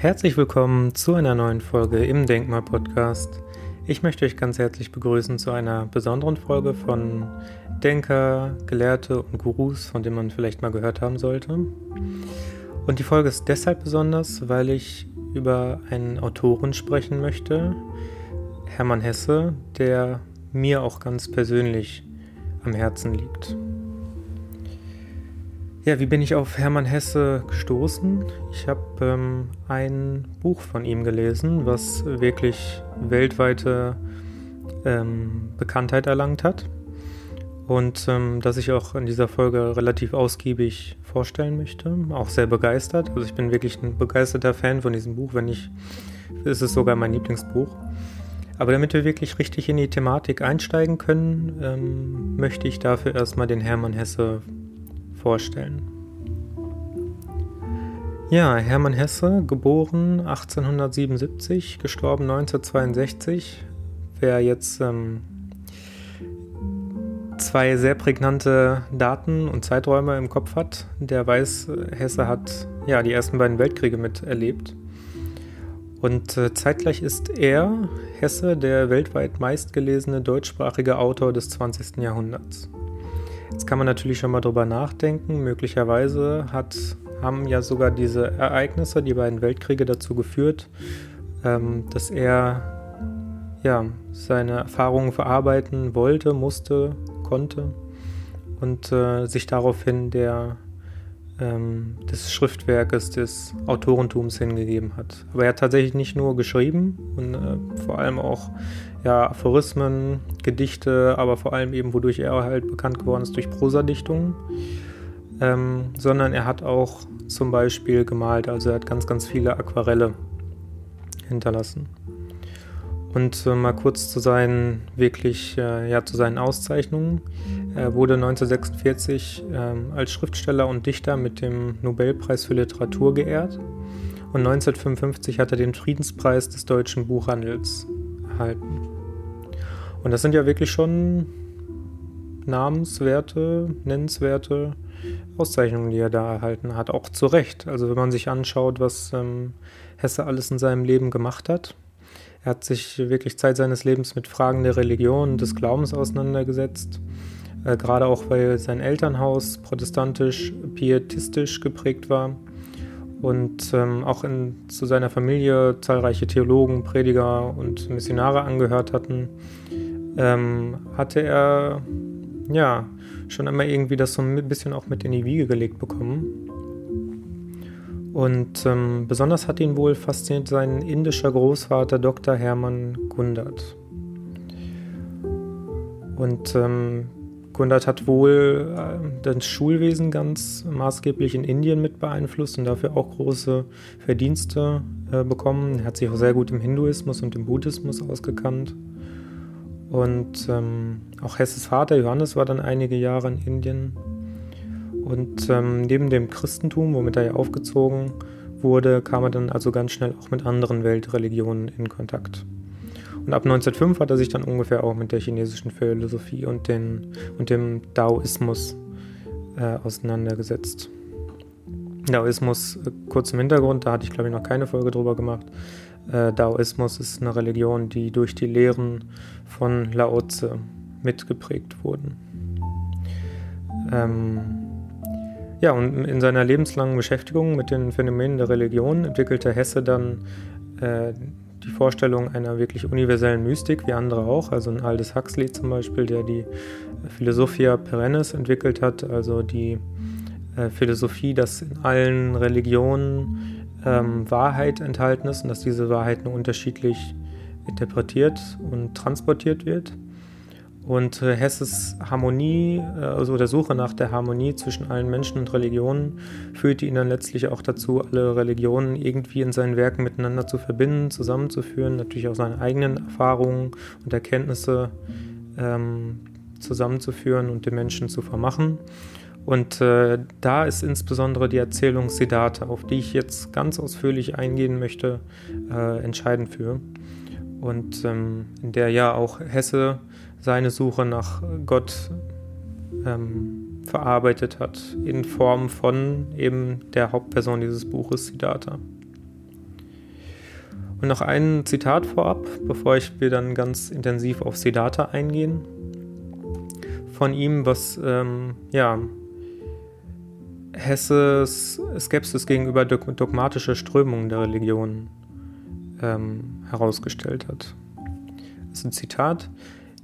Herzlich willkommen zu einer neuen Folge im Denkmal Podcast. Ich möchte euch ganz herzlich begrüßen zu einer besonderen Folge von Denker, Gelehrte und Gurus, von denen man vielleicht mal gehört haben sollte. Und die Folge ist deshalb besonders, weil ich über einen Autoren sprechen möchte, Hermann Hesse, der mir auch ganz persönlich am Herzen liegt. Ja, wie bin ich auf Hermann Hesse gestoßen? Ich habe ähm, ein Buch von ihm gelesen, was wirklich weltweite ähm, Bekanntheit erlangt hat und ähm, das ich auch in dieser Folge relativ ausgiebig vorstellen möchte. Auch sehr begeistert. Also ich bin wirklich ein begeisterter Fan von diesem Buch, wenn nicht, ist es sogar mein Lieblingsbuch. Aber damit wir wirklich richtig in die Thematik einsteigen können, ähm, möchte ich dafür erstmal den Hermann Hesse vorstellen. Ja, Hermann Hesse, geboren 1877, gestorben 1962. Wer jetzt ähm, zwei sehr prägnante Daten und Zeiträume im Kopf hat, der weiß, Hesse hat ja die ersten beiden Weltkriege miterlebt. Und äh, zeitgleich ist er, Hesse, der weltweit meistgelesene deutschsprachige Autor des 20. Jahrhunderts. Jetzt kann man natürlich schon mal drüber nachdenken. Möglicherweise hat, haben ja sogar diese Ereignisse, die beiden Weltkriege dazu geführt, ähm, dass er ja, seine Erfahrungen verarbeiten wollte, musste, konnte und äh, sich daraufhin der ähm, des Schriftwerkes des Autorentums hingegeben hat. Aber er hat tatsächlich nicht nur geschrieben und äh, vor allem auch ja, Aphorismen, Gedichte, aber vor allem eben, wodurch er halt bekannt geworden ist, durch Prosadichtungen, ähm, sondern er hat auch zum Beispiel gemalt, also er hat ganz, ganz viele Aquarelle hinterlassen. Und äh, mal kurz zu seinen wirklich, äh, ja, zu seinen Auszeichnungen. Er wurde 1946 äh, als Schriftsteller und Dichter mit dem Nobelpreis für Literatur geehrt. Und 1955 hat er den Friedenspreis des deutschen Buchhandels erhalten. Und das sind ja wirklich schon namenswerte, nennenswerte Auszeichnungen, die er da erhalten hat. Auch zu Recht. Also wenn man sich anschaut, was ähm, Hesse alles in seinem Leben gemacht hat, er hat sich wirklich Zeit seines Lebens mit Fragen der Religion des Glaubens auseinandergesetzt. Äh, gerade auch, weil sein Elternhaus protestantisch, pietistisch geprägt war und ähm, auch in, zu seiner Familie zahlreiche Theologen, Prediger und Missionare angehört hatten, ähm, hatte er ja schon einmal irgendwie das so ein bisschen auch mit in die Wiege gelegt bekommen. Und ähm, besonders hat ihn wohl fasziniert sein indischer Großvater Dr. Hermann Gundert. Und ähm, Gundert hat wohl äh, das Schulwesen ganz maßgeblich in Indien mit beeinflusst und dafür auch große Verdienste äh, bekommen. Er hat sich auch sehr gut im Hinduismus und im Buddhismus ausgekannt. Und ähm, auch Hesses Vater Johannes war dann einige Jahre in Indien. Und ähm, neben dem Christentum, womit er ja aufgezogen wurde, kam er dann also ganz schnell auch mit anderen Weltreligionen in Kontakt. Und ab 1905 hat er sich dann ungefähr auch mit der chinesischen Philosophie und, den, und dem Daoismus äh, auseinandergesetzt. Daoismus, äh, kurz im Hintergrund, da hatte ich glaube ich noch keine Folge drüber gemacht. Äh, Daoismus ist eine Religion, die durch die Lehren von Lao Tse mitgeprägt wurden. Ähm, ja, und in seiner lebenslangen Beschäftigung mit den Phänomenen der Religion entwickelte Hesse dann äh, die Vorstellung einer wirklich universellen Mystik, wie andere auch. Also ein Aldous Huxley zum Beispiel, der die Philosophia Perennis entwickelt hat, also die äh, Philosophie, dass in allen Religionen ähm, Wahrheit enthalten ist und dass diese Wahrheit nur unterschiedlich interpretiert und transportiert wird. Und äh, Hesses Harmonie, äh, also der Suche nach der Harmonie zwischen allen Menschen und Religionen, führte ihn dann letztlich auch dazu, alle Religionen irgendwie in seinen Werken miteinander zu verbinden, zusammenzuführen, natürlich auch seine eigenen Erfahrungen und Erkenntnisse ähm, zusammenzuführen und den Menschen zu vermachen. Und äh, da ist insbesondere die Erzählung Siddhartha, auf die ich jetzt ganz ausführlich eingehen möchte, äh, entscheidend für. Und ähm, in der ja auch Hesse seine Suche nach Gott ähm, verarbeitet hat, in Form von eben der Hauptperson dieses Buches, Siddhartha. Und noch ein Zitat vorab, bevor ich wir dann ganz intensiv auf Siddhartha eingehen. Von ihm, was ähm, ja, Hesses Skepsis gegenüber dogmatischer Strömungen der Religion ähm, herausgestellt hat. Das ist ein Zitat.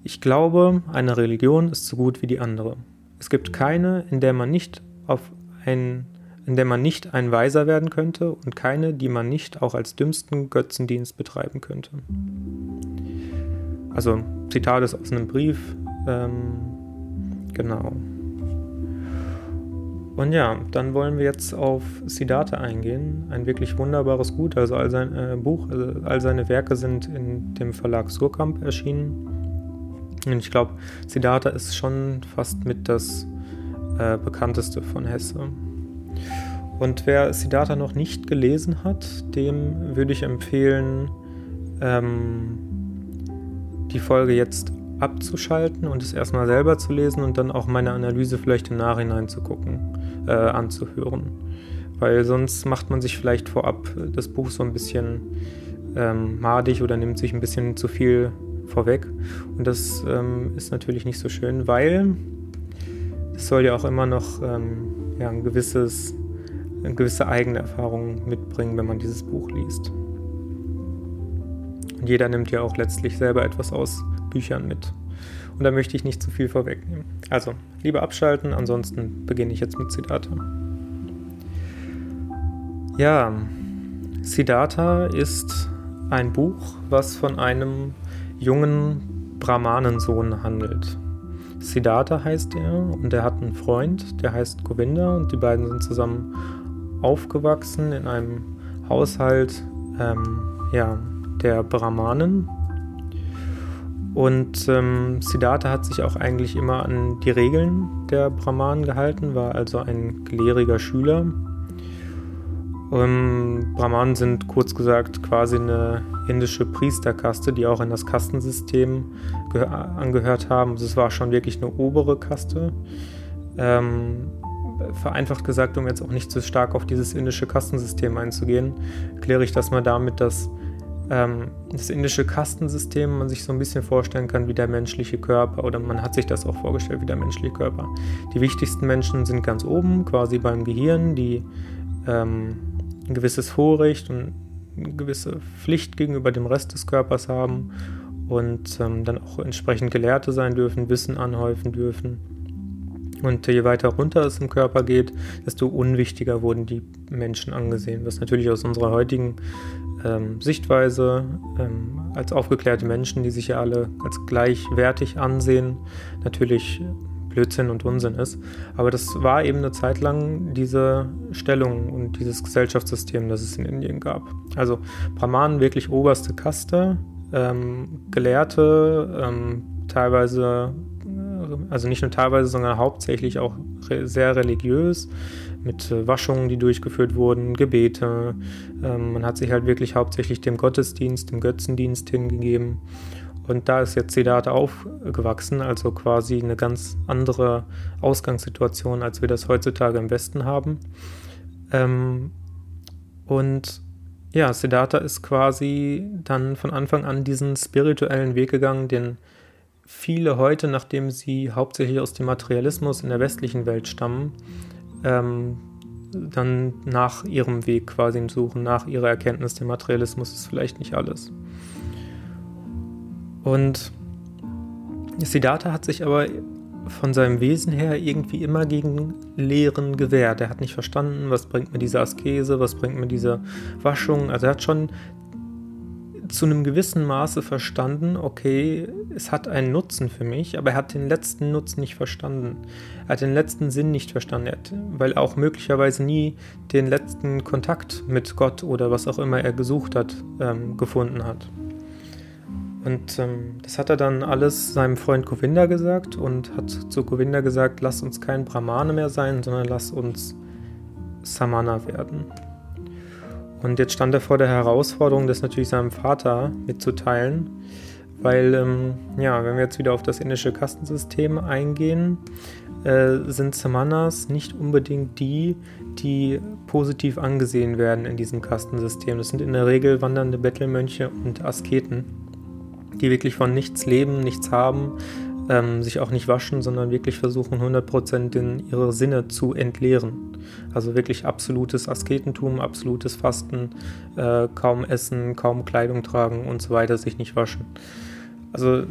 Ich glaube, eine Religion ist so gut wie die andere. Es gibt keine, in der man nicht auf ein in der man nicht ein Weiser werden könnte und keine, die man nicht auch als dümmsten Götzendienst betreiben könnte. Also Zitat ist aus einem Brief. Ähm, genau. Und ja, dann wollen wir jetzt auf Siddhartha eingehen. Ein wirklich wunderbares Gut. Also all sein äh, Buch, also all seine Werke sind in dem Verlag Surkamp erschienen. Und ich glaube, Siddhartha ist schon fast mit das äh, bekannteste von Hesse. Und wer Siddhartha noch nicht gelesen hat, dem würde ich empfehlen, ähm, die Folge jetzt abzuschalten und es erstmal selber zu lesen und dann auch meine Analyse vielleicht im Nachhinein zu gucken, äh, anzuhören. Weil sonst macht man sich vielleicht vorab das Buch so ein bisschen ähm, madig oder nimmt sich ein bisschen zu viel vorweg. Und das ähm, ist natürlich nicht so schön, weil es soll ja auch immer noch ähm, ja, ein gewisses, eine gewisse eigene Erfahrung mitbringen, wenn man dieses Buch liest. Und jeder nimmt ja auch letztlich selber etwas aus Büchern mit. Und da möchte ich nicht zu viel vorwegnehmen. Also, lieber abschalten, ansonsten beginne ich jetzt mit Siddhartha. Ja, Siddhartha ist ein Buch, was von einem jungen Brahmanensohn handelt. Siddhartha heißt er und er hat einen Freund, der heißt Govinda und die beiden sind zusammen aufgewachsen in einem Haushalt ähm, ja, der Brahmanen. Und ähm, Siddhartha hat sich auch eigentlich immer an die Regeln der Brahmanen gehalten, war also ein gelehriger Schüler. Ähm, Brahmanen sind kurz gesagt quasi eine indische Priesterkaste, die auch in das Kastensystem angehört haben. Also es war schon wirklich eine obere Kaste. Ähm, vereinfacht gesagt, um jetzt auch nicht zu stark auf dieses indische Kastensystem einzugehen, kläre ich das mal damit, dass ähm, das indische Kastensystem man sich so ein bisschen vorstellen kann wie der menschliche Körper oder man hat sich das auch vorgestellt wie der menschliche Körper. Die wichtigsten Menschen sind ganz oben, quasi beim Gehirn, die ähm, ein gewisses Vorrecht und eine gewisse Pflicht gegenüber dem Rest des Körpers haben und ähm, dann auch entsprechend Gelehrte sein dürfen, Wissen anhäufen dürfen. Und je weiter runter es im Körper geht, desto unwichtiger wurden die Menschen angesehen, was natürlich aus unserer heutigen ähm, Sichtweise ähm, als aufgeklärte Menschen, die sich ja alle als gleichwertig ansehen, natürlich Blödsinn und Unsinn ist. Aber das war eben eine Zeit lang diese Stellung und dieses Gesellschaftssystem, das es in Indien gab. Also Brahmanen wirklich oberste Kaste, ähm, Gelehrte, ähm, teilweise, äh, also nicht nur teilweise, sondern hauptsächlich auch re sehr religiös, mit äh, Waschungen, die durchgeführt wurden, Gebete. Ähm, man hat sich halt wirklich hauptsächlich dem Gottesdienst, dem Götzendienst hingegeben. Und da ist jetzt Siddhartha aufgewachsen, also quasi eine ganz andere Ausgangssituation, als wir das heutzutage im Westen haben. Ähm, und ja, Siddhartha ist quasi dann von Anfang an diesen spirituellen Weg gegangen, den viele heute, nachdem sie hauptsächlich aus dem Materialismus in der westlichen Welt stammen, ähm, dann nach ihrem Weg quasi suchen, nach ihrer Erkenntnis, der Materialismus ist vielleicht nicht alles. Und Siddhartha hat sich aber von seinem Wesen her irgendwie immer gegen Lehren gewehrt. Er hat nicht verstanden, was bringt mir diese Askese, was bringt mir diese Waschung. Also er hat schon zu einem gewissen Maße verstanden, okay, es hat einen Nutzen für mich, aber er hat den letzten Nutzen nicht verstanden. Er hat den letzten Sinn nicht verstanden, hat, weil er auch möglicherweise nie den letzten Kontakt mit Gott oder was auch immer er gesucht hat, ähm, gefunden hat. Und ähm, das hat er dann alles seinem Freund Govinda gesagt und hat zu Govinda gesagt, lass uns kein Brahmane mehr sein, sondern lass uns Samana werden. Und jetzt stand er vor der Herausforderung, das natürlich seinem Vater mitzuteilen, weil, ähm, ja, wenn wir jetzt wieder auf das indische Kastensystem eingehen, äh, sind Samanas nicht unbedingt die, die positiv angesehen werden in diesem Kastensystem. Das sind in der Regel wandernde Bettelmönche und Asketen, die wirklich von nichts leben, nichts haben, ähm, sich auch nicht waschen, sondern wirklich versuchen 100% in ihre Sinne zu entleeren. Also wirklich absolutes Asketentum, absolutes Fasten, äh, kaum essen, kaum Kleidung tragen und so weiter, sich nicht waschen. Also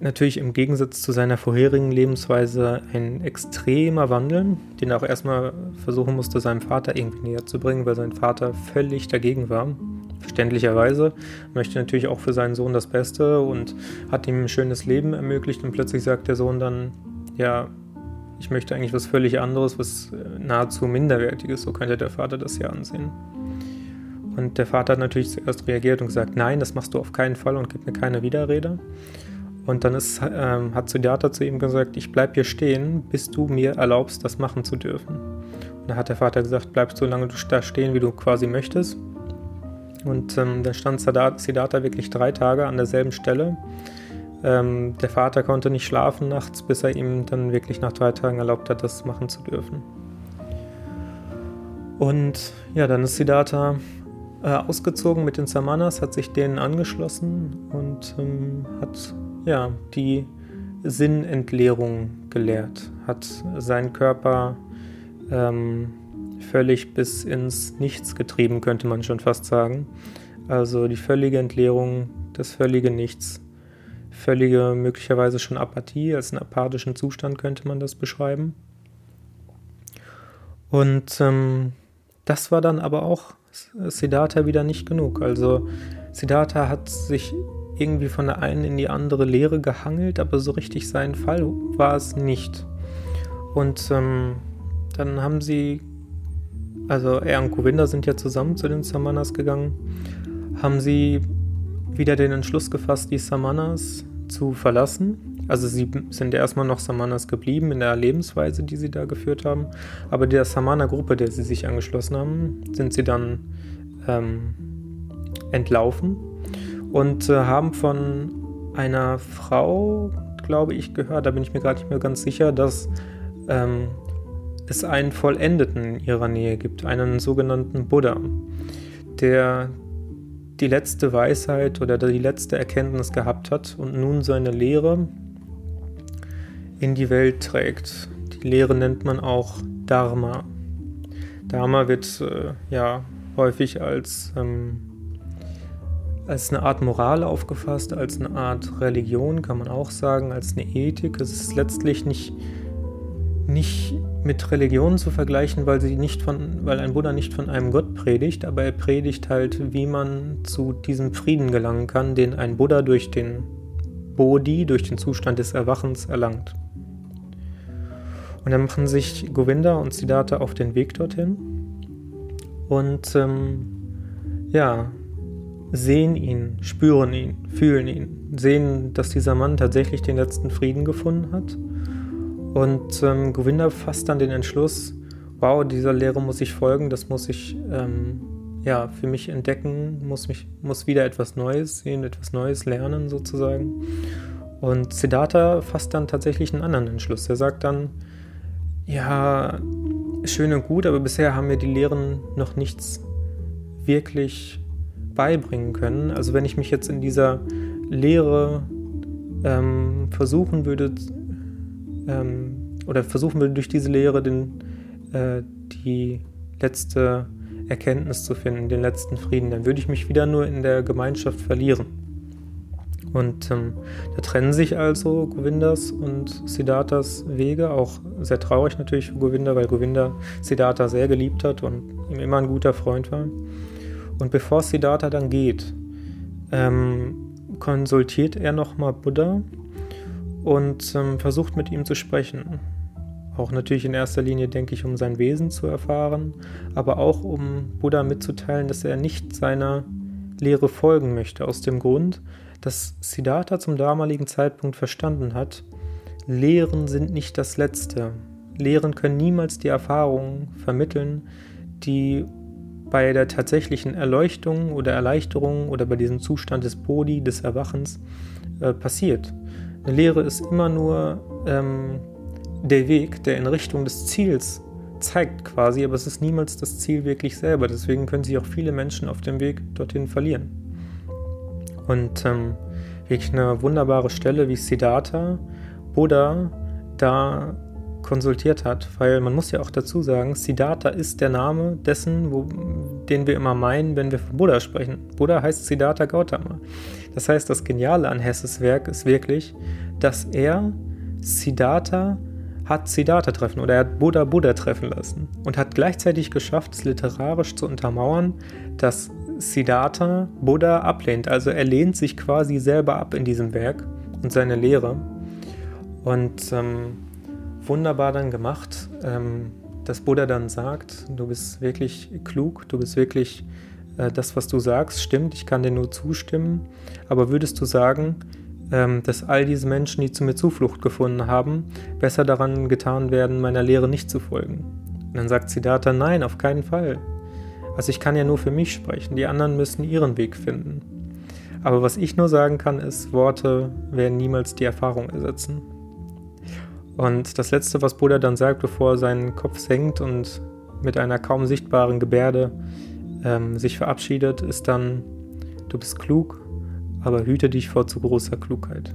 natürlich im Gegensatz zu seiner vorherigen Lebensweise ein extremer Wandel, den er auch erstmal versuchen musste, seinem Vater irgendwie näher zu bringen, weil sein Vater völlig dagegen war verständlicherweise, möchte natürlich auch für seinen Sohn das Beste und hat ihm ein schönes Leben ermöglicht und plötzlich sagt der Sohn dann, ja, ich möchte eigentlich was völlig anderes, was äh, nahezu minderwertiges, so könnte der Vater das ja ansehen. Und der Vater hat natürlich zuerst reagiert und gesagt, nein, das machst du auf keinen Fall und gibt mir keine Widerrede. Und dann ist, ähm, hat Siddhartha zu ihm gesagt, ich bleib hier stehen, bis du mir erlaubst, das machen zu dürfen. Und da hat der Vater gesagt, bleib so lange da stehen, wie du quasi möchtest. Und ähm, dann stand Siddhartha wirklich drei Tage an derselben Stelle. Ähm, der Vater konnte nicht schlafen nachts, bis er ihm dann wirklich nach drei Tagen erlaubt hat, das machen zu dürfen. Und ja, dann ist Siddhartha äh, ausgezogen mit den Samanas, hat sich denen angeschlossen und ähm, hat ja die Sinnentleerung gelehrt, hat seinen Körper ähm, völlig bis ins Nichts getrieben, könnte man schon fast sagen. Also die völlige Entleerung, das völlige Nichts, völlige möglicherweise schon Apathie, als einen apathischen Zustand könnte man das beschreiben. Und ähm, das war dann aber auch Siddhartha wieder nicht genug. Also Siddhartha hat sich irgendwie von der einen in die andere Lehre gehangelt, aber so richtig sein Fall war es nicht. Und ähm, dann haben sie also er und Govinda sind ja zusammen zu den Samanas gegangen, haben sie wieder den Entschluss gefasst, die Samanas zu verlassen. Also sie sind erstmal noch Samanas geblieben in der Lebensweise, die sie da geführt haben. Aber der Samana-Gruppe, der sie sich angeschlossen haben, sind sie dann ähm, entlaufen und äh, haben von einer Frau, glaube ich, gehört, da bin ich mir gerade nicht mehr ganz sicher, dass ähm, es einen Vollendeten in ihrer Nähe gibt, einen sogenannten Buddha, der die letzte Weisheit oder die letzte Erkenntnis gehabt hat und nun seine Lehre in die Welt trägt. Die Lehre nennt man auch Dharma. Dharma wird äh, ja häufig als, ähm, als eine Art Moral aufgefasst, als eine Art Religion, kann man auch sagen, als eine Ethik. Es ist letztlich nicht nicht mit Religionen zu vergleichen, weil sie nicht von, weil ein Buddha nicht von einem Gott predigt, aber er predigt halt, wie man zu diesem Frieden gelangen kann, den ein Buddha durch den Bodhi, durch den Zustand des Erwachens erlangt. Und dann machen sich Govinda und Siddhartha auf den Weg dorthin und ähm, ja, sehen ihn, spüren ihn, fühlen ihn, sehen, dass dieser Mann tatsächlich den letzten Frieden gefunden hat und ähm, Govinda fasst dann den Entschluss, wow, dieser Lehre muss ich folgen, das muss ich ähm, ja, für mich entdecken, muss, mich, muss wieder etwas Neues sehen, etwas Neues lernen sozusagen. Und Siddhartha fasst dann tatsächlich einen anderen Entschluss. Er sagt dann, ja, schön und gut, aber bisher haben mir die Lehren noch nichts wirklich beibringen können. Also wenn ich mich jetzt in dieser Lehre ähm, versuchen würde ähm, oder versuchen will, durch diese Lehre den, äh, die letzte Erkenntnis zu finden, den letzten Frieden, dann würde ich mich wieder nur in der Gemeinschaft verlieren. Und ähm, da trennen sich also Govindas und Siddharthas Wege, auch sehr traurig natürlich für Govinda, weil Govinda Siddhartha sehr geliebt hat und ihm immer ein guter Freund war. Und bevor Siddhartha dann geht, ähm, konsultiert er nochmal Buddha und ähm, versucht mit ihm zu sprechen. Auch natürlich in erster Linie, denke ich, um sein Wesen zu erfahren, aber auch um Buddha mitzuteilen, dass er nicht seiner Lehre folgen möchte, aus dem Grund, dass Siddhartha zum damaligen Zeitpunkt verstanden hat, Lehren sind nicht das Letzte. Lehren können niemals die Erfahrungen vermitteln, die bei der tatsächlichen Erleuchtung oder Erleichterung oder bei diesem Zustand des Bodhi, des Erwachens, äh, passiert. Eine Lehre ist immer nur ähm, der Weg, der in Richtung des Ziels zeigt quasi, aber es ist niemals das Ziel wirklich selber. Deswegen können sich auch viele Menschen auf dem Weg dorthin verlieren. Und ähm, wirklich eine wunderbare Stelle, wie Siddhartha Buddha da konsultiert hat, weil man muss ja auch dazu sagen, Siddhartha ist der Name dessen, wo, den wir immer meinen, wenn wir von Buddha sprechen. Buddha heißt Siddhartha Gautama. Das heißt, das Geniale an Hesses Werk ist wirklich, dass er Siddhartha hat Siddhartha treffen oder er hat Buddha Buddha treffen lassen und hat gleichzeitig geschafft, es literarisch zu untermauern, dass Siddhartha Buddha ablehnt. Also er lehnt sich quasi selber ab in diesem Werk und seine Lehre. Und ähm, wunderbar dann gemacht, ähm, dass Buddha dann sagt, du bist wirklich klug, du bist wirklich äh, das, was du sagst, stimmt, ich kann dir nur zustimmen. Aber würdest du sagen, dass all diese Menschen, die zu mir Zuflucht gefunden haben, besser daran getan werden, meiner Lehre nicht zu folgen? Und dann sagt Siddhartha, nein, auf keinen Fall. Also ich kann ja nur für mich sprechen, die anderen müssen ihren Weg finden. Aber was ich nur sagen kann, ist, Worte werden niemals die Erfahrung ersetzen. Und das Letzte, was Buddha dann sagt, bevor er seinen Kopf senkt und mit einer kaum sichtbaren Gebärde ähm, sich verabschiedet, ist dann, du bist klug, aber hüte dich vor zu großer Klugheit.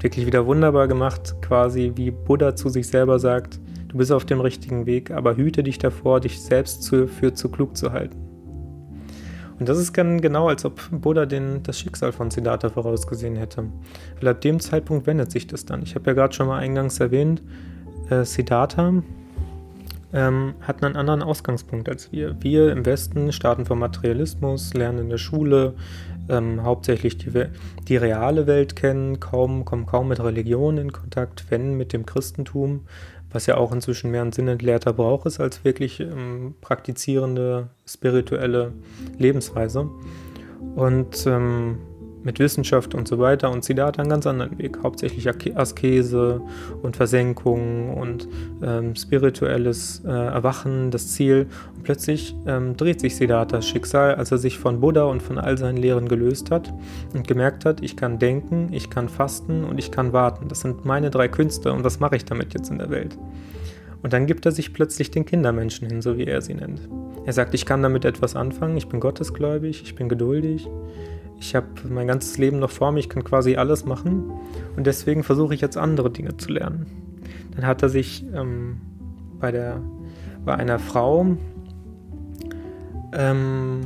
Wirklich wieder wunderbar gemacht, quasi wie Buddha zu sich selber sagt, du bist auf dem richtigen Weg, aber hüte dich davor, dich selbst zu, für zu klug zu halten. Und das ist genau, als ob Buddha den, das Schicksal von Siddhartha vorausgesehen hätte. Weil ab dem Zeitpunkt wendet sich das dann. Ich habe ja gerade schon mal eingangs erwähnt, äh, Siddhartha ähm, hat einen anderen Ausgangspunkt als wir. Wir im Westen starten vom Materialismus, lernen in der Schule, ähm, hauptsächlich die, die reale Welt kennen, kaum, kommen kaum mit Religion in Kontakt, wenn mit dem Christentum, was ja auch inzwischen mehr ein sinnentleerter Brauch ist als wirklich ähm, praktizierende spirituelle Lebensweise. Und ähm, mit Wissenschaft und so weiter und Siddhartha einen ganz anderen Weg. Hauptsächlich Askese und Versenkung und ähm, spirituelles äh, Erwachen, das Ziel. Und plötzlich ähm, dreht sich Siddharthas Schicksal, als er sich von Buddha und von all seinen Lehren gelöst hat und gemerkt hat, ich kann denken, ich kann fasten und ich kann warten. Das sind meine drei Künste und was mache ich damit jetzt in der Welt? Und dann gibt er sich plötzlich den Kindermenschen hin, so wie er sie nennt. Er sagt, ich kann damit etwas anfangen, ich bin gottesgläubig, ich bin geduldig, ich habe mein ganzes Leben noch vor mir, ich kann quasi alles machen und deswegen versuche ich jetzt andere Dinge zu lernen. Dann hat er sich ähm, bei, der, bei einer Frau ähm,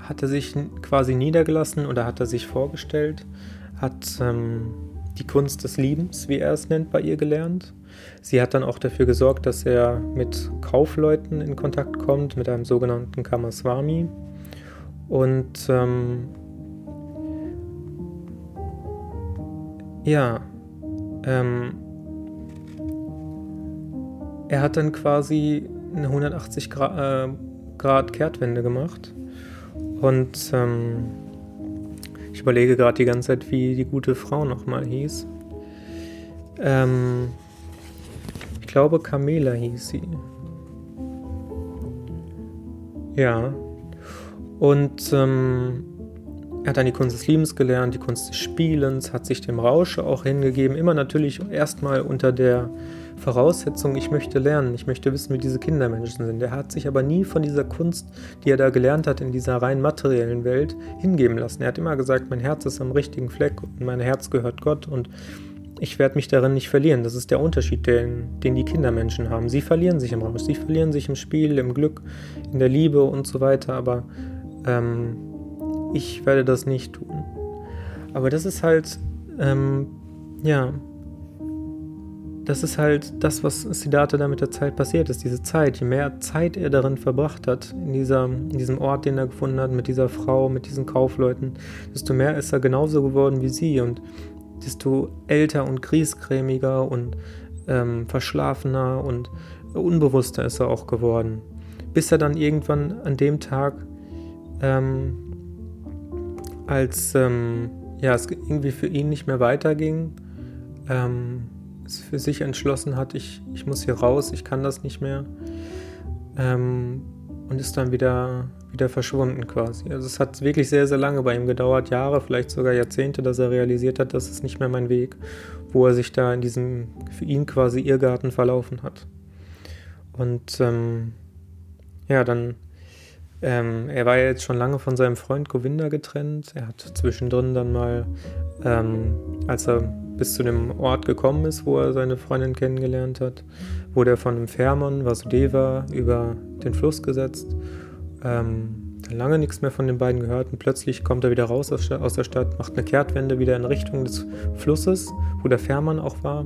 hat er sich quasi niedergelassen oder hat er sich vorgestellt, hat ähm, die Kunst des Liebens, wie er es nennt, bei ihr gelernt. Sie hat dann auch dafür gesorgt, dass er mit Kaufleuten in Kontakt kommt, mit einem sogenannten Kamaswami. Und ähm, ja, ähm, er hat dann quasi eine 180 Grad, äh, Grad Kehrtwende gemacht. Und ähm, ich überlege gerade die ganze Zeit, wie die gute Frau nochmal hieß. Ähm, ich glaube, Camela hieß sie. Ja, und ähm, er hat dann die Kunst des Liebens gelernt, die Kunst des Spielens, hat sich dem Rausch auch hingegeben. Immer natürlich erstmal unter der Voraussetzung, ich möchte lernen, ich möchte wissen, wie diese Kindermenschen sind. Er hat sich aber nie von dieser Kunst, die er da gelernt hat, in dieser rein materiellen Welt hingeben lassen. Er hat immer gesagt, mein Herz ist am richtigen Fleck und mein Herz gehört Gott und ich werde mich darin nicht verlieren. Das ist der Unterschied, den, den die Kindermenschen haben. Sie verlieren sich im Rausch, sie verlieren sich im Spiel, im Glück, in der Liebe und so weiter, aber ähm, ich werde das nicht tun. Aber das ist halt, ähm, ja, das ist halt das, was Siddhartha da mit der Zeit passiert ist, diese Zeit. Je mehr Zeit er darin verbracht hat, in, dieser, in diesem Ort, den er gefunden hat, mit dieser Frau, mit diesen Kaufleuten, desto mehr ist er genauso geworden wie sie und desto älter und griesgrämiger und ähm, verschlafener und unbewusster ist er auch geworden. Bis er dann irgendwann an dem Tag ähm, als ähm, ja, es irgendwie für ihn nicht mehr weiterging, ähm, es für sich entschlossen hat, ich, ich muss hier raus, ich kann das nicht mehr ähm, und ist dann wieder, wieder verschwunden quasi. Also es hat wirklich sehr, sehr lange bei ihm gedauert, Jahre, vielleicht sogar Jahrzehnte, dass er realisiert hat, das ist nicht mehr mein Weg wo er sich da in diesem für ihn quasi Irrgarten verlaufen hat. Und ähm, ja, dann, ähm, er war ja jetzt schon lange von seinem Freund Govinda getrennt. Er hat zwischendrin dann mal, ähm, als er bis zu dem Ort gekommen ist, wo er seine Freundin kennengelernt hat, wurde er von einem Fährmann, Vasudeva, über den Fluss gesetzt. Ähm, lange nichts mehr von den beiden gehört und plötzlich kommt er wieder raus aus, aus der Stadt, macht eine Kehrtwende wieder in Richtung des Flusses, wo der Fährmann auch war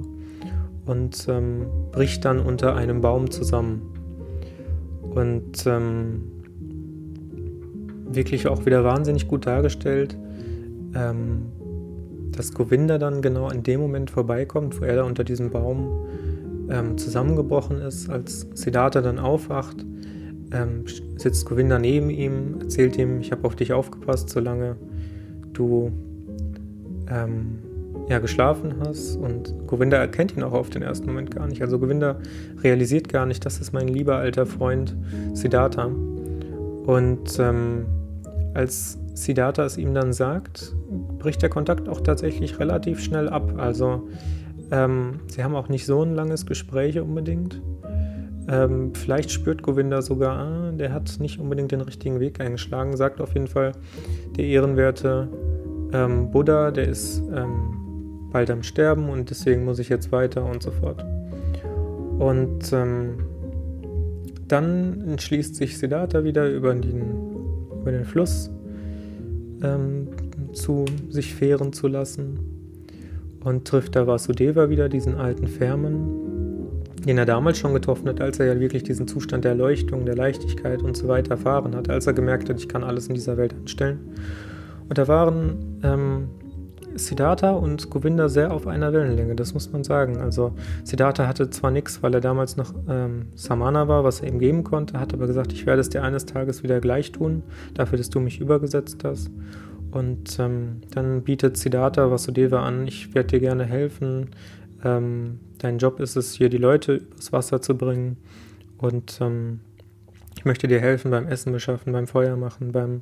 und ähm, bricht dann unter einem Baum zusammen. Und ähm, wirklich auch wieder wahnsinnig gut dargestellt, ähm, dass Govinda dann genau in dem Moment vorbeikommt, wo er da unter diesem Baum ähm, zusammengebrochen ist, als Siddhartha dann aufwacht ähm, sitzt Govinda neben ihm, erzählt ihm, ich habe auf dich aufgepasst, solange du ähm, ja, geschlafen hast. Und Govinda erkennt ihn auch auf den ersten Moment gar nicht. Also Govinda realisiert gar nicht, das ist mein lieber alter Freund Siddhartha. Und ähm, als Siddhartha es ihm dann sagt, bricht der Kontakt auch tatsächlich relativ schnell ab. Also ähm, sie haben auch nicht so ein langes Gespräch unbedingt. Ähm, vielleicht spürt Govinda sogar, ah, der hat nicht unbedingt den richtigen Weg eingeschlagen. Sagt auf jeden Fall der ehrenwerte ähm, Buddha, der ist ähm, bald am Sterben und deswegen muss ich jetzt weiter und so fort. Und ähm, dann entschließt sich Siddhartha wieder über den, über den Fluss ähm, zu sich fähren zu lassen und trifft da Vasudeva wieder, diesen alten Fährmann, den er damals schon getroffen hat, als er ja wirklich diesen Zustand der Erleuchtung, der Leichtigkeit und so weiter erfahren hat, als er gemerkt hat, ich kann alles in dieser Welt anstellen. Und da waren ähm, Siddhartha und Govinda sehr auf einer Wellenlänge, das muss man sagen. Also Siddhartha hatte zwar nichts, weil er damals noch ähm, Samana war, was er ihm geben konnte, hat aber gesagt, ich werde es dir eines Tages wieder gleich tun, dafür, dass du mich übergesetzt hast. Und ähm, dann bietet Siddhartha Vasudeva an, ich werde dir gerne helfen, ähm, dein Job ist es, hier die Leute übers Wasser zu bringen. Und ähm, ich möchte dir helfen beim Essen beschaffen, beim Feuer machen, beim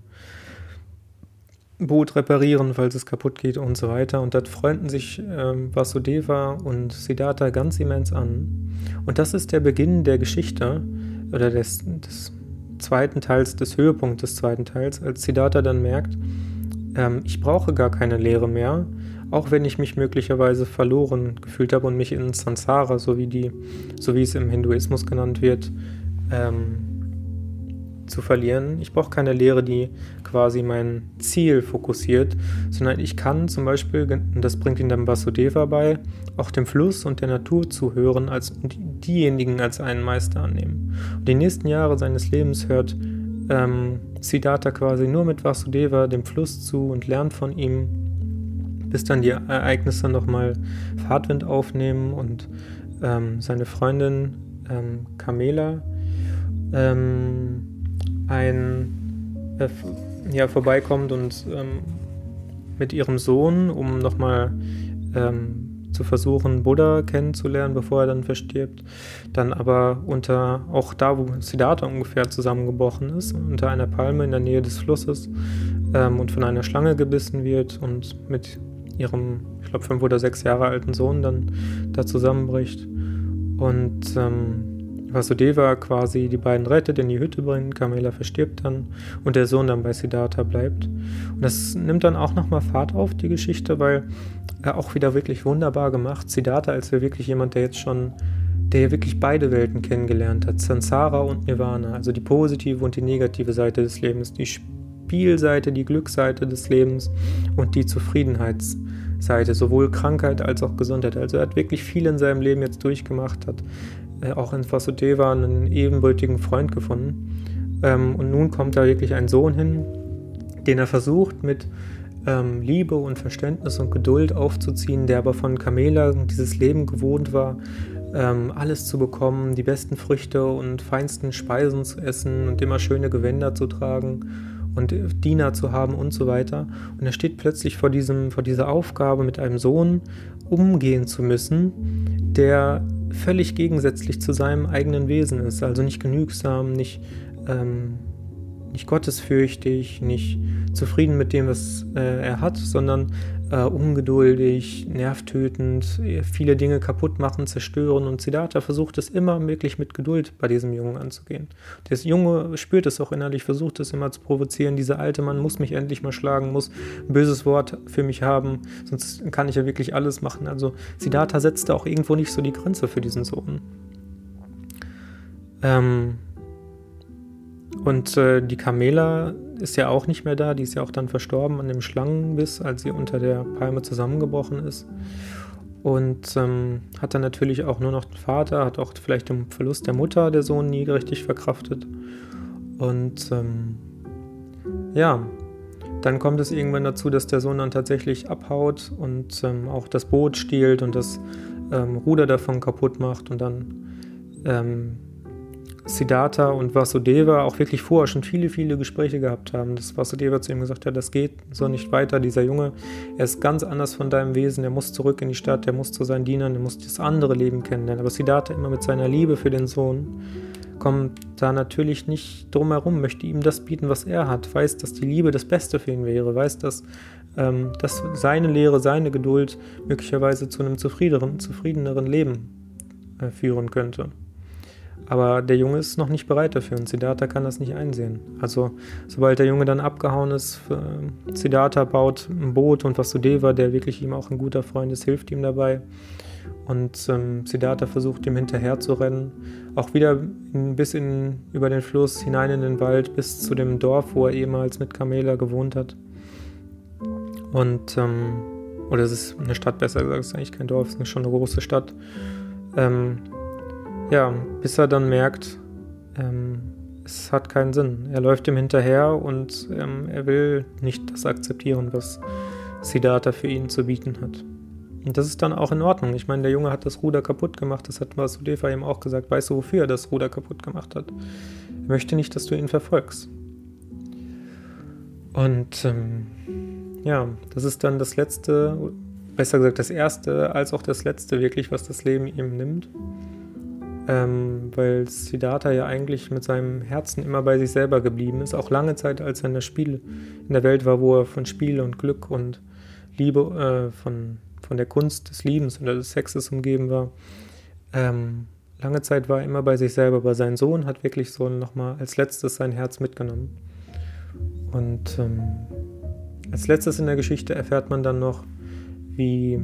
Boot reparieren, falls es kaputt geht und so weiter. Und dort freunden sich ähm, Vasudeva und Siddhartha ganz immens an. Und das ist der Beginn der Geschichte oder des, des zweiten Teils, des Höhepunkts des zweiten Teils, als Siddhartha dann merkt, ähm, ich brauche gar keine Lehre mehr, auch wenn ich mich möglicherweise verloren gefühlt habe und mich in Sansara, so wie, die, so wie es im Hinduismus genannt wird, ähm, zu verlieren. Ich brauche keine Lehre, die quasi mein Ziel fokussiert, sondern ich kann zum Beispiel, und das bringt ihn dann Vasudeva bei, auch dem Fluss und der Natur zuhören als diejenigen als einen Meister annehmen. Und die nächsten Jahre seines Lebens hört ähm, Siddhartha quasi nur mit Vasudeva dem Fluss zu und lernt von ihm bis dann die Ereignisse nochmal Fahrtwind aufnehmen und ähm, seine Freundin ähm, Camela ähm, ein, äh, ja, vorbeikommt und ähm, mit ihrem Sohn, um nochmal ähm, zu versuchen, Buddha kennenzulernen, bevor er dann verstirbt. Dann aber unter, auch da, wo Siddhartha ungefähr zusammengebrochen ist, unter einer Palme in der Nähe des Flusses ähm, und von einer Schlange gebissen wird und mit ihrem, ich glaube, fünf oder sechs Jahre alten Sohn dann da zusammenbricht. Und ähm, Vasudeva quasi die beiden rettet, in die Hütte bringt, Kamela verstirbt dann und der Sohn dann bei Siddhartha bleibt. Und das nimmt dann auch nochmal Fahrt auf, die Geschichte, weil er auch wieder wirklich wunderbar gemacht. Siddhartha als wirklich jemand, der jetzt schon, der ja wirklich beide Welten kennengelernt hat, Sansara und Nirvana, also die positive und die negative Seite des Lebens, die Spielseite, die Glücksseite des Lebens und die Zufriedenheitsseite, sowohl Krankheit als auch Gesundheit. Also er hat wirklich viel in seinem Leben jetzt durchgemacht, hat äh, auch in Vasudeva einen ebenbürtigen Freund gefunden. Ähm, und nun kommt da wirklich ein Sohn hin, den er versucht mit ähm, Liebe und Verständnis und Geduld aufzuziehen, der aber von Kamela dieses Leben gewohnt war, ähm, alles zu bekommen, die besten Früchte und feinsten Speisen zu essen und immer schöne Gewänder zu tragen und Diener zu haben und so weiter. Und er steht plötzlich vor, diesem, vor dieser Aufgabe, mit einem Sohn umgehen zu müssen, der völlig gegensätzlich zu seinem eigenen Wesen ist. Also nicht genügsam, nicht, ähm, nicht gottesfürchtig, nicht zufrieden mit dem, was äh, er hat, sondern äh, ungeduldig, nervtötend, viele Dinge kaputt machen, zerstören. Und Siddhartha versucht es immer wirklich mit Geduld bei diesem Jungen anzugehen. Der Junge spürt es auch innerlich, versucht es immer zu provozieren. Dieser alte Mann muss mich endlich mal schlagen, muss ein böses Wort für mich haben, sonst kann ich ja wirklich alles machen. Also Siddhartha setzte auch irgendwo nicht so die Grenze für diesen Sohn. Ähm, und äh, die Kamela ist ja auch nicht mehr da, die ist ja auch dann verstorben an dem Schlangenbiss, als sie unter der Palme zusammengebrochen ist. Und ähm, hat dann natürlich auch nur noch den Vater, hat auch vielleicht den Verlust der Mutter der Sohn nie richtig verkraftet. Und ähm, ja, dann kommt es irgendwann dazu, dass der Sohn dann tatsächlich abhaut und ähm, auch das Boot stiehlt und das ähm, Ruder davon kaputt macht und dann ähm, Siddhartha und Vasudeva auch wirklich vorher schon viele, viele Gespräche gehabt haben, dass Vasudeva zu ihm gesagt hat, das geht so nicht weiter, dieser Junge, er ist ganz anders von deinem Wesen, er muss zurück in die Stadt, er muss zu seinen Dienern, er muss das andere Leben kennenlernen. Aber Siddhartha immer mit seiner Liebe für den Sohn kommt da natürlich nicht drum herum, möchte ihm das bieten, was er hat, weiß, dass die Liebe das Beste für ihn wäre, weiß, dass, ähm, dass seine Lehre, seine Geduld möglicherweise zu einem zufriedeneren, zufriedeneren Leben äh, führen könnte. Aber der Junge ist noch nicht bereit dafür und Siddhartha kann das nicht einsehen. Also, sobald der Junge dann abgehauen ist, äh, Siddhartha baut ein Boot und Vasudeva, der wirklich ihm auch ein guter Freund ist, hilft ihm dabei. Und ähm, Siddhartha versucht ihm hinterher zu rennen. Auch wieder in, bis in, über den Fluss hinein in den Wald, bis zu dem Dorf, wo er ehemals mit Kamela gewohnt hat. Und, ähm, oder es ist eine Stadt, besser gesagt, es ist eigentlich kein Dorf, es ist schon eine große Stadt. Ähm, ja, bis er dann merkt, ähm, es hat keinen Sinn. Er läuft ihm hinterher und ähm, er will nicht das akzeptieren, was Siddhartha für ihn zu bieten hat. Und das ist dann auch in Ordnung. Ich meine, der Junge hat das Ruder kaputt gemacht, das hat Vasudeva ihm auch gesagt. Weißt du, wofür er das Ruder kaputt gemacht hat? Er möchte nicht, dass du ihn verfolgst. Und ähm, ja, das ist dann das letzte, besser gesagt das erste, als auch das letzte wirklich, was das Leben ihm nimmt ähm, weil Siddhartha ja eigentlich mit seinem Herzen immer bei sich selber geblieben ist, auch lange Zeit, als er in der Spiel in der Welt war, wo er von Spiel und Glück und Liebe, äh, von, von der Kunst des Liebens oder des Sexes umgeben war. Ähm, lange Zeit war er immer bei sich selber, aber sein Sohn hat wirklich so nochmal als letztes sein Herz mitgenommen. Und ähm, als letztes in der Geschichte erfährt man dann noch, wie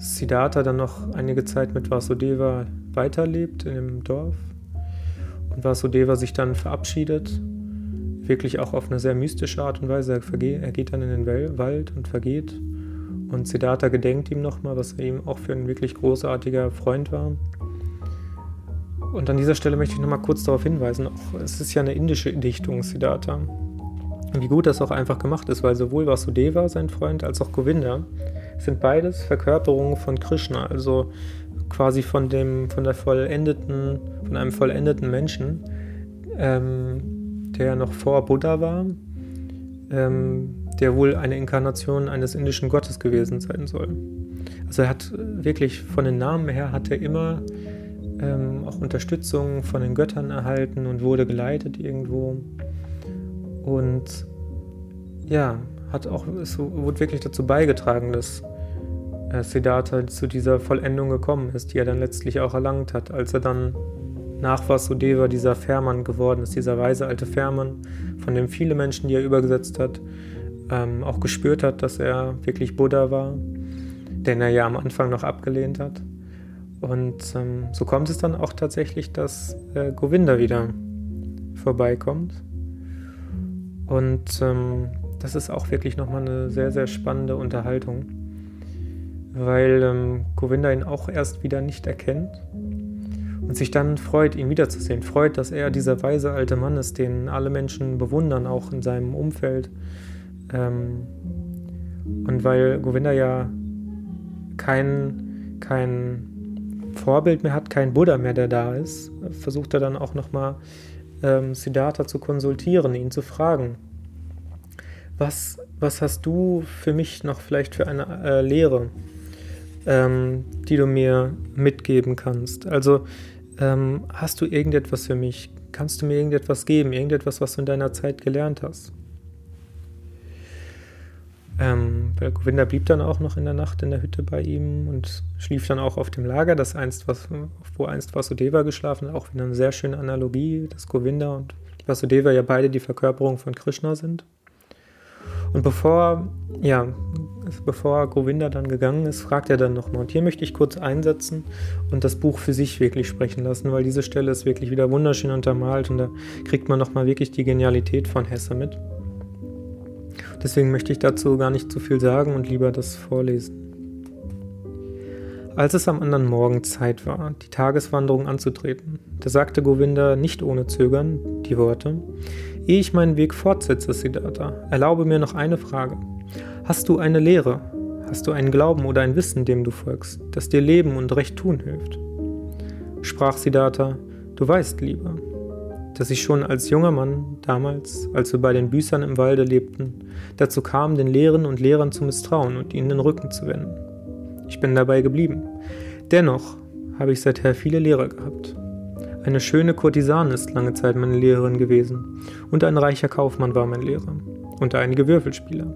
Siddhartha dann noch einige Zeit mit Vasudeva weiterlebt in dem Dorf und Vasudeva sich dann verabschiedet, wirklich auch auf eine sehr mystische Art und Weise. Er, geht dann in den Wald und vergeht und Siddhartha gedenkt ihm nochmal, was er ihm auch für ein wirklich großartiger Freund war. Und an dieser Stelle möchte ich nochmal kurz darauf hinweisen, auch, es ist ja eine indische Dichtung, Siddhartha. Wie gut das auch einfach gemacht ist, weil sowohl Vasudeva, sein Freund, als auch Govinda sind beides Verkörperungen von Krishna, also quasi von dem, von der vollendeten, von einem vollendeten Menschen, ähm, der noch vor Buddha war, ähm, der wohl eine Inkarnation eines indischen Gottes gewesen sein soll. Also er hat wirklich von den Namen her hat er immer ähm, auch Unterstützung von den Göttern erhalten und wurde geleitet irgendwo. Und ja, hat auch, es wurde wirklich dazu beigetragen, dass Siddhartha zu dieser Vollendung gekommen ist, die er dann letztlich auch erlangt hat, als er dann nach Vasudeva dieser Fährmann geworden ist, dieser weise alte Fährmann, von dem viele Menschen, die er übergesetzt hat, ähm, auch gespürt hat, dass er wirklich Buddha war, den er ja am Anfang noch abgelehnt hat. Und ähm, so kommt es dann auch tatsächlich, dass äh, Govinda wieder vorbeikommt. Und ähm, das ist auch wirklich nochmal eine sehr, sehr spannende Unterhaltung, weil ähm, Govinda ihn auch erst wieder nicht erkennt und sich dann freut, ihn wiederzusehen. Freut, dass er dieser weise alte Mann ist, den alle Menschen bewundern, auch in seinem Umfeld. Ähm, und weil Govinda ja kein, kein Vorbild mehr hat, kein Buddha mehr, der da ist, versucht er dann auch nochmal ähm, Siddhartha zu konsultieren, ihn zu fragen, was, was hast du für mich noch vielleicht für eine äh, Lehre, ähm, die du mir mitgeben kannst? Also ähm, hast du irgendetwas für mich? kannst du mir irgendetwas geben, irgendetwas, was du in deiner Zeit gelernt hast? Ähm, Govinda blieb dann auch noch in der Nacht in der Hütte bei ihm und schlief dann auch auf dem Lager, das einst was, wo einst Vasudeva geschlafen hat. Auch wieder eine sehr schöne Analogie, dass Govinda und Vasudeva ja beide die Verkörperung von Krishna sind. Und bevor, ja, bevor Govinda dann gegangen ist, fragt er dann nochmal. Und hier möchte ich kurz einsetzen und das Buch für sich wirklich sprechen lassen, weil diese Stelle ist wirklich wieder wunderschön untermalt und da kriegt man nochmal wirklich die Genialität von Hesse mit. Deswegen möchte ich dazu gar nicht zu viel sagen und lieber das vorlesen. Als es am anderen Morgen Zeit war, die Tageswanderung anzutreten, da sagte Govinda nicht ohne Zögern die Worte, Ehe ich meinen Weg fortsetze, Siddhartha, erlaube mir noch eine Frage. Hast du eine Lehre? Hast du einen Glauben oder ein Wissen, dem du folgst, das dir Leben und Recht tun hilft? Sprach Siddhartha, du weißt, Lieber, dass ich schon als junger Mann, damals, als wir bei den Büßern im Walde lebten, dazu kam, den Lehren und Lehrern zu misstrauen und ihnen den Rücken zu wenden. Ich bin dabei geblieben. Dennoch habe ich seither viele Lehrer gehabt. Eine schöne Kurtisane ist lange Zeit meine Lehrerin gewesen, und ein reicher Kaufmann war mein Lehrer, und einige Würfelspieler.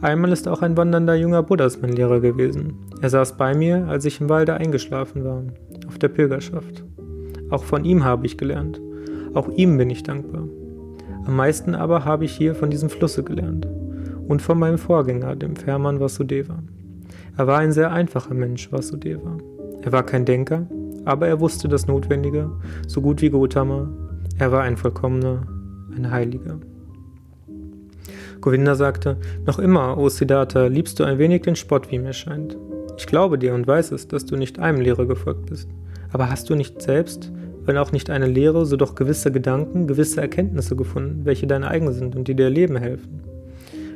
Einmal ist auch ein wandernder junger Buddhas mein Lehrer gewesen. Er saß bei mir, als ich im Walde eingeschlafen war, auf der Pilgerschaft. Auch von ihm habe ich gelernt. Auch ihm bin ich dankbar. Am meisten aber habe ich hier von diesem Flusse gelernt und von meinem Vorgänger, dem Fährmann Vasudeva. Er war ein sehr einfacher Mensch, Vasudeva. Er war kein Denker, aber er wusste das Notwendige, so gut wie Gotama. Er war ein Vollkommener, ein Heiliger. Govinda sagte, noch immer, O Siddhartha, liebst du ein wenig den Spott, wie mir scheint. Ich glaube dir und weiß es, dass du nicht einem Lehrer gefolgt bist. Aber hast du nicht selbst, wenn auch nicht eine Lehre, so doch gewisse Gedanken, gewisse Erkenntnisse gefunden, welche dein eigen sind und die dir Leben helfen?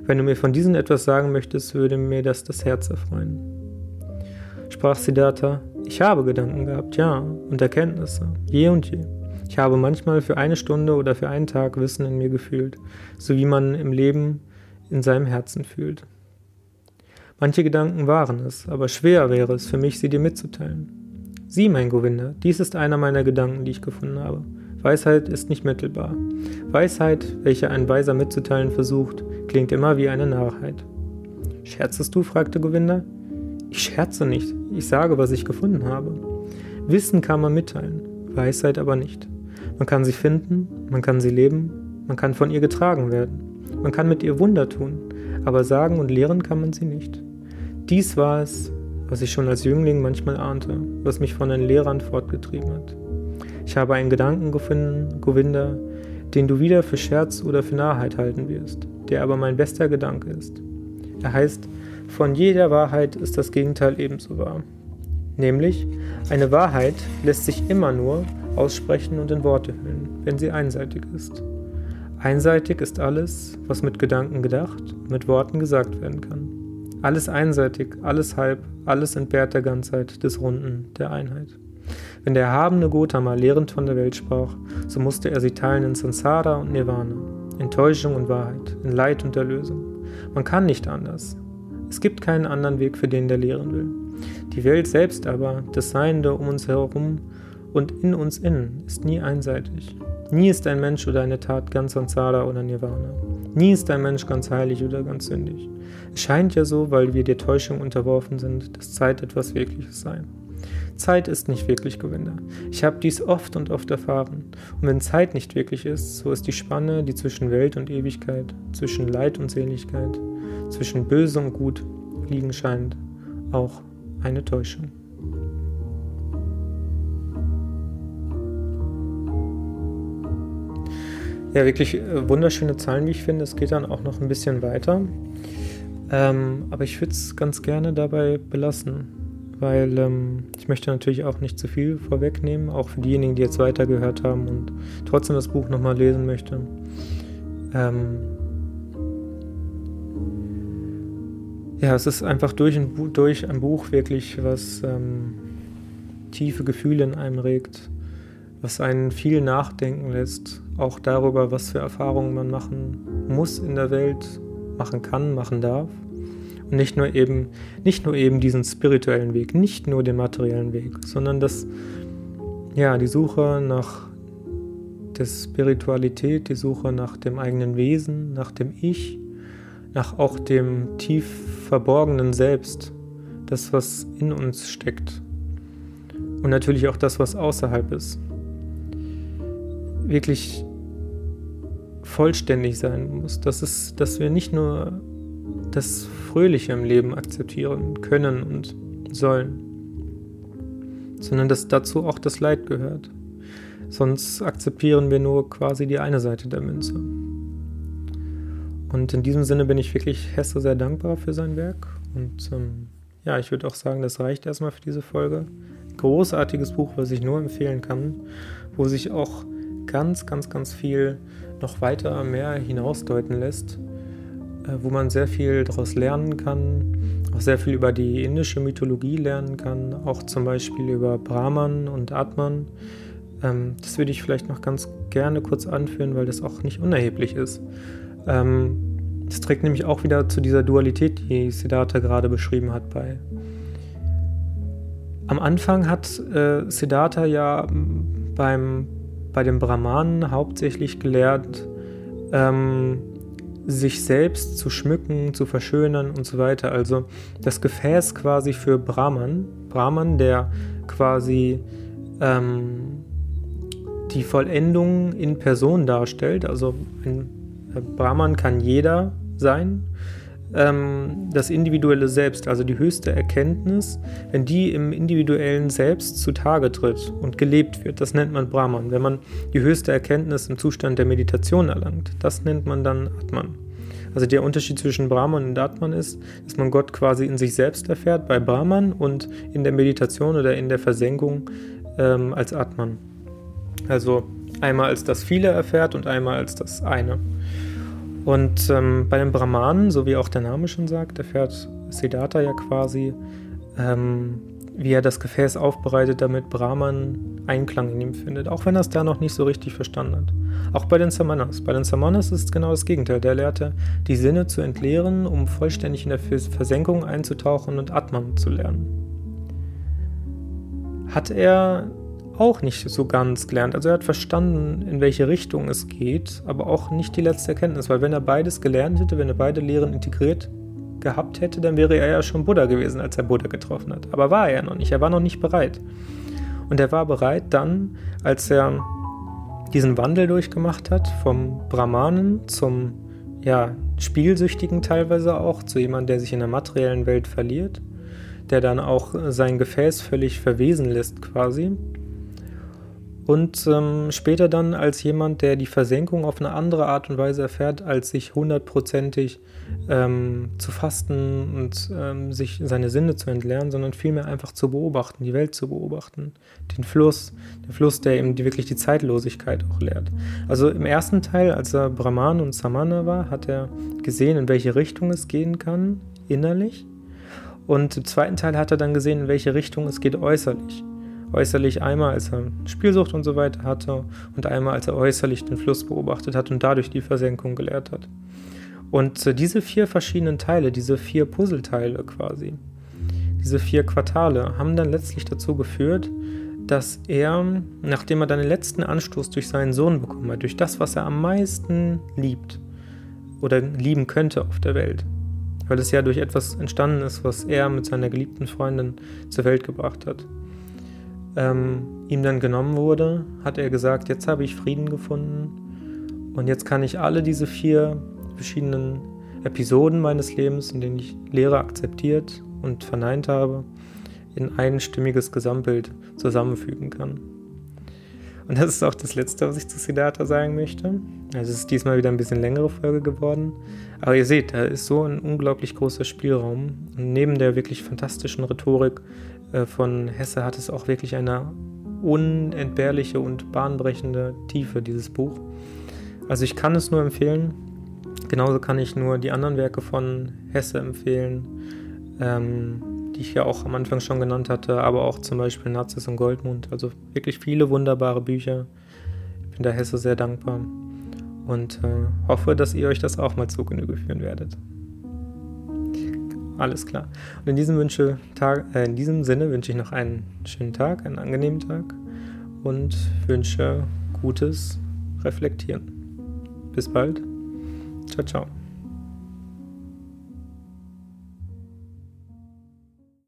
Wenn du mir von diesen etwas sagen möchtest, würde mir das das Herz erfreuen. Sprach Siddhartha, ich habe Gedanken gehabt, ja, und Erkenntnisse, je und je. Ich habe manchmal für eine Stunde oder für einen Tag Wissen in mir gefühlt, so wie man im Leben in seinem Herzen fühlt. Manche Gedanken waren es, aber schwer wäre es für mich, sie dir mitzuteilen. Sieh, mein Govinda, dies ist einer meiner Gedanken, die ich gefunden habe. Weisheit ist nicht mittelbar. Weisheit, welche ein Weiser mitzuteilen versucht, klingt immer wie eine Narrheit. Scherzest du? fragte Govinda. Ich scherze nicht, ich sage, was ich gefunden habe. Wissen kann man mitteilen, Weisheit aber nicht. Man kann sie finden, man kann sie leben, man kann von ihr getragen werden, man kann mit ihr Wunder tun, aber sagen und lehren kann man sie nicht. Dies war es, was ich schon als Jüngling manchmal ahnte, was mich von den Lehrern fortgetrieben hat. Ich habe einen Gedanken gefunden, Govinda, den du wieder für Scherz oder für Narrheit halten wirst, der aber mein bester Gedanke ist. Er heißt, von jeder Wahrheit ist das Gegenteil ebenso wahr. Nämlich, eine Wahrheit lässt sich immer nur aussprechen und in Worte hüllen, wenn sie einseitig ist. Einseitig ist alles, was mit Gedanken gedacht mit Worten gesagt werden kann. Alles einseitig, alles halb, alles entbehrt der Ganzheit, des Runden, der Einheit. Wenn der erhabene Gotama lehrend von der Welt sprach, so musste er sie teilen in Sansara und Nirvana, in Täuschung und Wahrheit, in Leid und Erlösung. Man kann nicht anders. Es gibt keinen anderen Weg für den, der lehren will. Die Welt selbst aber, das Seiende um uns herum und in uns innen, ist nie einseitig. Nie ist ein Mensch oder eine Tat ganz Sansara oder Nirvana. Nie ist ein Mensch ganz heilig oder ganz sündig. Es scheint ja so, weil wir der Täuschung unterworfen sind, dass Zeit etwas Wirkliches sei. Zeit ist nicht wirklich Gewinner. Ich habe dies oft und oft erfahren. Und wenn Zeit nicht wirklich ist, so ist die Spanne, die zwischen Welt und Ewigkeit, zwischen Leid und Seligkeit, zwischen Böse und Gut liegen scheint, auch eine Täuschung. Ja, wirklich äh, wunderschöne Zahlen, wie ich finde. Es geht dann auch noch ein bisschen weiter. Ähm, aber ich würde es ganz gerne dabei belassen, weil ähm, ich möchte natürlich auch nicht zu viel vorwegnehmen, auch für diejenigen, die jetzt weitergehört haben und trotzdem das Buch nochmal lesen möchte. Ähm, Ja, es ist einfach durch ein, durch ein Buch wirklich, was ähm, tiefe Gefühle in einem regt, was einen viel nachdenken lässt, auch darüber, was für Erfahrungen man machen muss in der Welt, machen kann, machen darf. Und nicht nur eben, nicht nur eben diesen spirituellen Weg, nicht nur den materiellen Weg, sondern das, ja, die Suche nach der Spiritualität, die Suche nach dem eigenen Wesen, nach dem Ich, nach auch dem tief verborgenen Selbst, das, was in uns steckt. Und natürlich auch das, was außerhalb ist. Wirklich vollständig sein muss. Das ist, dass wir nicht nur das Fröhliche im Leben akzeptieren können und sollen, sondern dass dazu auch das Leid gehört. Sonst akzeptieren wir nur quasi die eine Seite der Münze. Und in diesem Sinne bin ich wirklich Hesse sehr dankbar für sein Werk. Und ähm, ja, ich würde auch sagen, das reicht erstmal für diese Folge. Großartiges Buch, was ich nur empfehlen kann, wo sich auch ganz, ganz, ganz viel noch weiter mehr hinausdeuten lässt, äh, wo man sehr viel daraus lernen kann, auch sehr viel über die indische Mythologie lernen kann, auch zum Beispiel über Brahman und Atman. Ähm, das würde ich vielleicht noch ganz gerne kurz anführen, weil das auch nicht unerheblich ist. Ähm, das trägt nämlich auch wieder zu dieser Dualität, die Siddhartha gerade beschrieben hat bei. Am Anfang hat äh, Siddhartha ja beim, bei den Brahmanen hauptsächlich gelehrt, ähm, sich selbst zu schmücken, zu verschönern und so weiter. Also das Gefäß quasi für Brahman, Brahman, der quasi ähm, die Vollendung in Person darstellt. Also ein Brahman kann jeder sein. Ähm, das individuelle Selbst, also die höchste Erkenntnis, wenn die im individuellen Selbst zutage tritt und gelebt wird, das nennt man Brahman. Wenn man die höchste Erkenntnis im Zustand der Meditation erlangt, das nennt man dann Atman. Also der Unterschied zwischen Brahman und Atman ist, dass man Gott quasi in sich selbst erfährt bei Brahman und in der Meditation oder in der Versenkung ähm, als Atman. Also einmal als das Viele erfährt und einmal als das eine. Und ähm, bei den Brahmanen, so wie auch der Name schon sagt, erfährt Siddhartha ja quasi, ähm, wie er das Gefäß aufbereitet, damit Brahman Einklang in ihm findet, auch wenn er es da noch nicht so richtig verstanden hat. Auch bei den Samanas. Bei den Samanas ist es genau das Gegenteil. Der lehrte, die Sinne zu entleeren, um vollständig in der Versenkung einzutauchen und Atman zu lernen. Hat er auch nicht so ganz gelernt. Also er hat verstanden, in welche Richtung es geht, aber auch nicht die letzte Erkenntnis, weil wenn er beides gelernt hätte, wenn er beide Lehren integriert gehabt hätte, dann wäre er ja schon Buddha gewesen, als er Buddha getroffen hat. Aber war er noch nicht, er war noch nicht bereit. Und er war bereit dann, als er diesen Wandel durchgemacht hat, vom Brahmanen zum ja, Spielsüchtigen teilweise auch, zu jemandem, der sich in der materiellen Welt verliert, der dann auch sein Gefäß völlig verwesen lässt quasi und ähm, später dann als jemand, der die Versenkung auf eine andere Art und Weise erfährt, als sich hundertprozentig ähm, zu fasten und ähm, sich seine Sinne zu entleeren, sondern vielmehr einfach zu beobachten, die Welt zu beobachten, den Fluss, den Fluss, der eben die, wirklich die Zeitlosigkeit auch lehrt. Also im ersten Teil, als er Brahman und Samana war, hat er gesehen, in welche Richtung es gehen kann, innerlich. Und im zweiten Teil hat er dann gesehen, in welche Richtung es geht äußerlich äußerlich einmal, als er Spielsucht und so weiter hatte und einmal, als er äußerlich den Fluss beobachtet hat und dadurch die Versenkung gelehrt hat. Und äh, diese vier verschiedenen Teile, diese vier Puzzleteile quasi, diese vier Quartale haben dann letztlich dazu geführt, dass er, nachdem er dann den letzten Anstoß durch seinen Sohn bekommen hat, durch das, was er am meisten liebt oder lieben könnte auf der Welt, weil es ja durch etwas entstanden ist, was er mit seiner geliebten Freundin zur Welt gebracht hat, ähm, ihm dann genommen wurde, hat er gesagt, jetzt habe ich Frieden gefunden und jetzt kann ich alle diese vier verschiedenen Episoden meines Lebens, in denen ich Lehre akzeptiert und verneint habe, in ein stimmiges Gesamtbild zusammenfügen kann. Und das ist auch das Letzte, was ich zu Siddhartha sagen möchte. Also es ist diesmal wieder ein bisschen längere Folge geworden. Aber ihr seht, da ist so ein unglaublich großer Spielraum. Und neben der wirklich fantastischen Rhetorik von Hesse hat es auch wirklich eine unentbehrliche und bahnbrechende Tiefe, dieses Buch. Also ich kann es nur empfehlen. Genauso kann ich nur die anderen Werke von Hesse empfehlen, ähm, die ich ja auch am Anfang schon genannt hatte, aber auch zum Beispiel Nazis und Goldmund. Also wirklich viele wunderbare Bücher. Ich bin da Hesse sehr dankbar und äh, hoffe, dass ihr euch das auch mal zu Genüge führen werdet. Alles klar. Und in diesem, Wünsche, Tag, äh, in diesem Sinne wünsche ich noch einen schönen Tag, einen angenehmen Tag und wünsche Gutes reflektieren. Bis bald. Ciao, ciao.